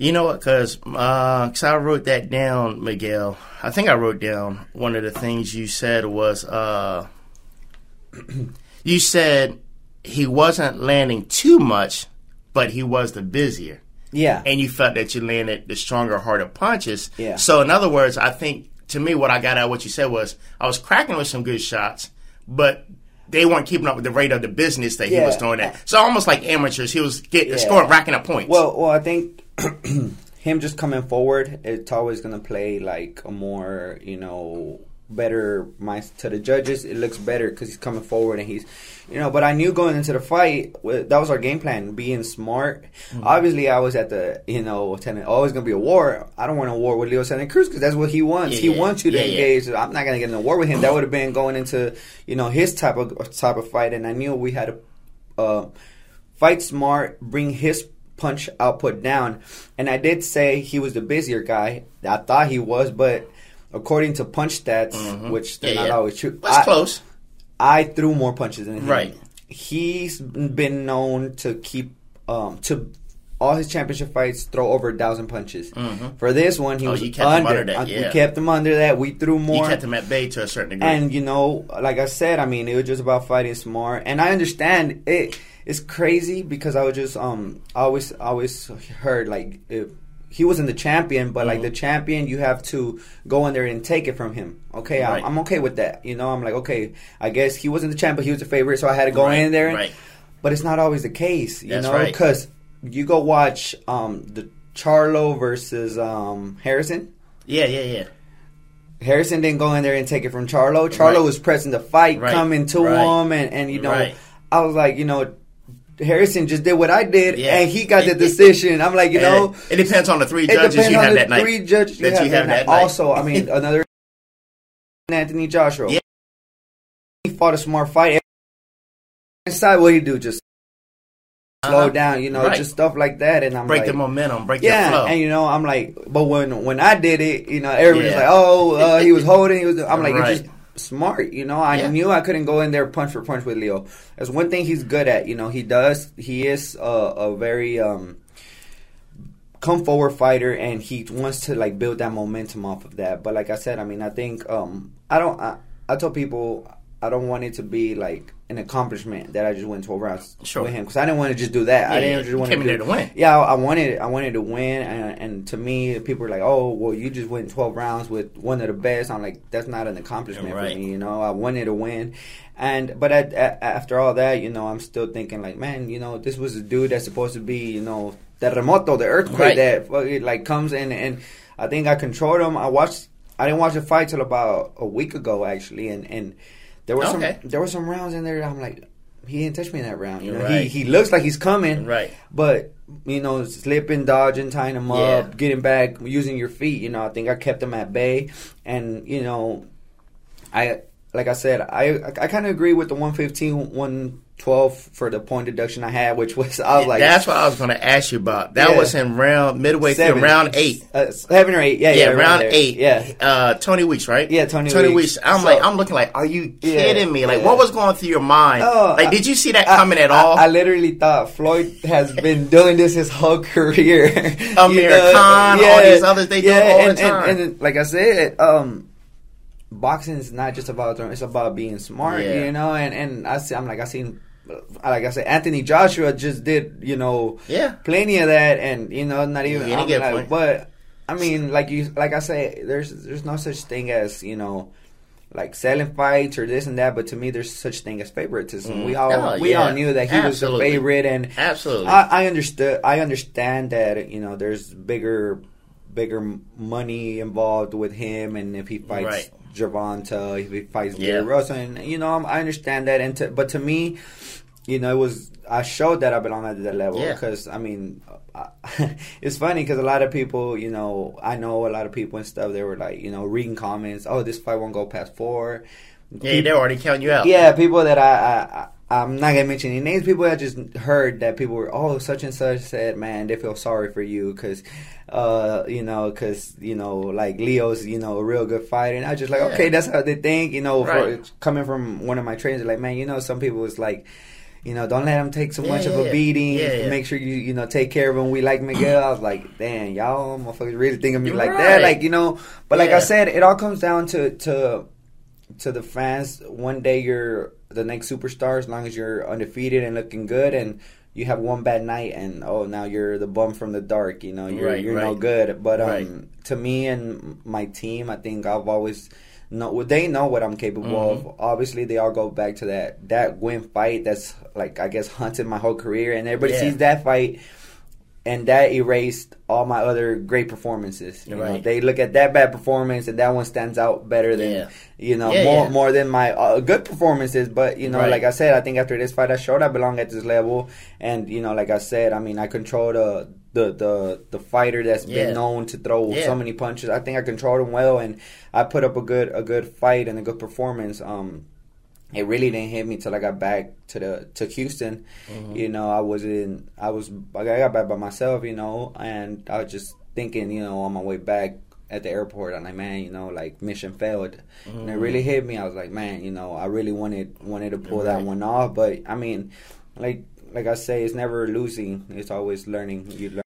You know what? Because uh, cause I wrote that down, Miguel. I think I wrote down one of the things you said was uh, you said he wasn't landing too much, but he was the busier. Yeah. And you felt that you landed the stronger, harder punches. Yeah. So, in other words, I think to me, what I got out of what you said was I was cracking with some good shots, but they weren't keeping up with the rate of the business that he was throwing at. So, almost like amateurs, he was getting Yeah. scoring, racking up points. Well, well, I think him just coming forward, it's always gonna play like a more, you know, better my to the judges. It looks better because he's coming forward and he's, you know. But I knew going into the fight that was our game plan, being smart. Mm-hmm. Obviously, I was at the, you know, telling always gonna be a war. I don't want a war with Leo Santa Cruz because that's what he wants. Yeah, he yeah. wants you to yeah. engage. I'm not gonna get in a war with him. That would have been going into, you know, his type of type of fight, and I knew we had to. Uh, fight smart, bring his punch output down. And I did say he was the busier guy. I thought he was, but according to punch stats, which they're Mm-hmm. Yeah, not yeah. always true, That's I, close. I threw more punches than him. Right. He's been known to keep um to all his championship fights throw over a thousand punches. For this one, he Oh, was kept under. under that, yeah. We kept him under that. We threw more. You kept him at bay to a certain degree. And you know, like I said, I mean, it was just about fighting smart. And I understand it. It's crazy because I was just um, I always I always heard like if he wasn't the champion, but Mm-hmm. like the champion, you have to go in there and take it from him. Okay, Right. I'm, I'm okay with that. You know, I'm like, okay, I guess he wasn't the champ, but he was the favorite, so I had to go Right, in there. right. But it's not always the case, you That's know, because you go watch um the Charlo versus um Harrison. yeah, yeah, yeah. Harrison didn't go in there and take it from Charlo. Charlo was pressing the fight, coming to him, and, and you know. I was like, you know, Harrison just did what I did, Yeah. and he got the decision. I'm like, you know, it depends on the three judges you have that night. three judges you that have, you have that night. Also, I mean, another Anthony Joshua. Yeah. He fought a smart fight. Inside, what he do? Just slow Uh-huh. down, you know, Right. just stuff like that. And I'm break like, the momentum, break yeah, the flow. and you know, I'm like, but when when I did it, you know, everybody's Yeah. like, oh, uh, he was holding. He was. I'm like, Right. just smart, you know. I Yeah. knew I couldn't go in there punch for punch with Leo. That's one thing he's good at. You know, he does. He is a, a very um, come forward fighter, and he wants to like build that momentum off of that. But like I said, I mean, I think um, I don't. I, I tell people I don't want it to be like an accomplishment that I just went 12 rounds Sure. with him because I didn't want to just do that. I didn't yeah. just want to to win. Yeah, I, I wanted I wanted to win, and, and to me, people were like, "Oh, well, you just went 12 rounds with one of the best." I'm like, "That's not an accomplishment Right. for me." You know, I wanted to win, and but after all that, you know, I'm still thinking like, man, you know, this was a dude that's supposed to be, you know, terremoto, the earthquake Right. that uh, fucking, like comes in, and I think I controlled him. I watched. I didn't watch the fight till about a week ago, actually, and and there were Okay. some there were some rounds in there. that I'm like, he didn't touch me in that round. You know, Right. he he looks like he's coming, Right. But you know, slipping, dodging, tying him Yeah. up, getting back, using your feet. You know, I think I kept him at bay, and you know, I like I said, I I kind of agree with the 115, 112 for the point deduction I had, which was I was like That's what I was going to ask you about. That Yeah. was in round midway seven, through round eight. uh, seven or eight. Yeah, Yeah, yeah, round eight. Yeah, uh, Tony Weeks, right? Yeah, Tony Tony Weeks. Weeks. I'm So- like, I'm looking like, are you Yeah, kidding me? Like, yeah. what was going through your mind? Oh, like, I- did you see that I- coming at all? I, literally thought Floyd has been doing this his whole career. Amir Khan, all these others, they do all the and, time. And, and like I said, um, boxing is not just about throwing; it's about being smart, Yeah. you know. And and I see, I'm like I seen, like I said, Anthony Joshua just did, you know, Yeah. plenty of that, and you know, not even. I'm get like, but I mean, like you, like I say, there's there's no such thing as you know. Like selling fights or this and that, but to me, there's such thing as favoritism. We all Oh, we yeah. all knew that he was the favorite, and Absolutely. I, I understood. I understand that you know there's bigger, bigger money involved with him, and if he fights Right. Gervonta, if he fights Yeah. Gary Russell, and you know I'm- understand that. And to, but to me, you know, it was I showed that I belong at that level Yeah. because I mean, I, it's funny because a lot of people, you know, I know a lot of people and stuff. They were like, you know, reading comments. Oh, this fight won't go past four. yeah, they're already counting you out. Yeah, people that I, I, I I'm not gonna mention any names. People I just heard that people were, oh, such and such said, man, they feel sorry for you because, uh, you know, because you know, like Leo's, you know, a real good fighter, and I just like, Yeah. okay, that's how they think, you know, Right. for, coming from one of my trainers, like, man, you know, some people was like. You know, don't let him take so Yeah, much of yeah, a beating. yeah, yeah. Make sure you you know take care of him. We like Miguel. I was like, damn, y'all motherfuckers really think of me You're like right. that. Like you know, but like I said, it all comes down to to to the fans. One day you're the next superstar as long as you're undefeated and looking good and. You have one bad night, and oh, now you're the bum from the dark. You know, you're Right, you're no good. But um, Right. to me and my team, I think I've always know they know what I'm capable Mhm. of. Obviously, they all go back to that that Nguyen fight. That's like I guess hunted my whole career, and everybody Yeah. sees that fight, and that erased all my other great performances. You know, Right. they look at that bad performance, and that one stands out better than Yeah. you know Yeah, more yeah. more than my uh, good performances. But you know, Right. like I said, I think after this fight, I showed I belong at this level, and you know, like I said, I mean, I control the. The, the the fighter that's been known to throw so many punches. I think I controlled him well, and I put up a good a good fight and a good performance. Um, it really didn't hit me till I got back to the to Houston. Mhm. You know, I was in I was I got back by myself. You know, and I was just thinking, you know, on my way back at the airport, I'm like, man, you know, like mission failed, and it really hit me. I was like, man, you know, I really wanted wanted to pull that one off, but I mean, like like I say, it's never losing. It's always learning. You learn.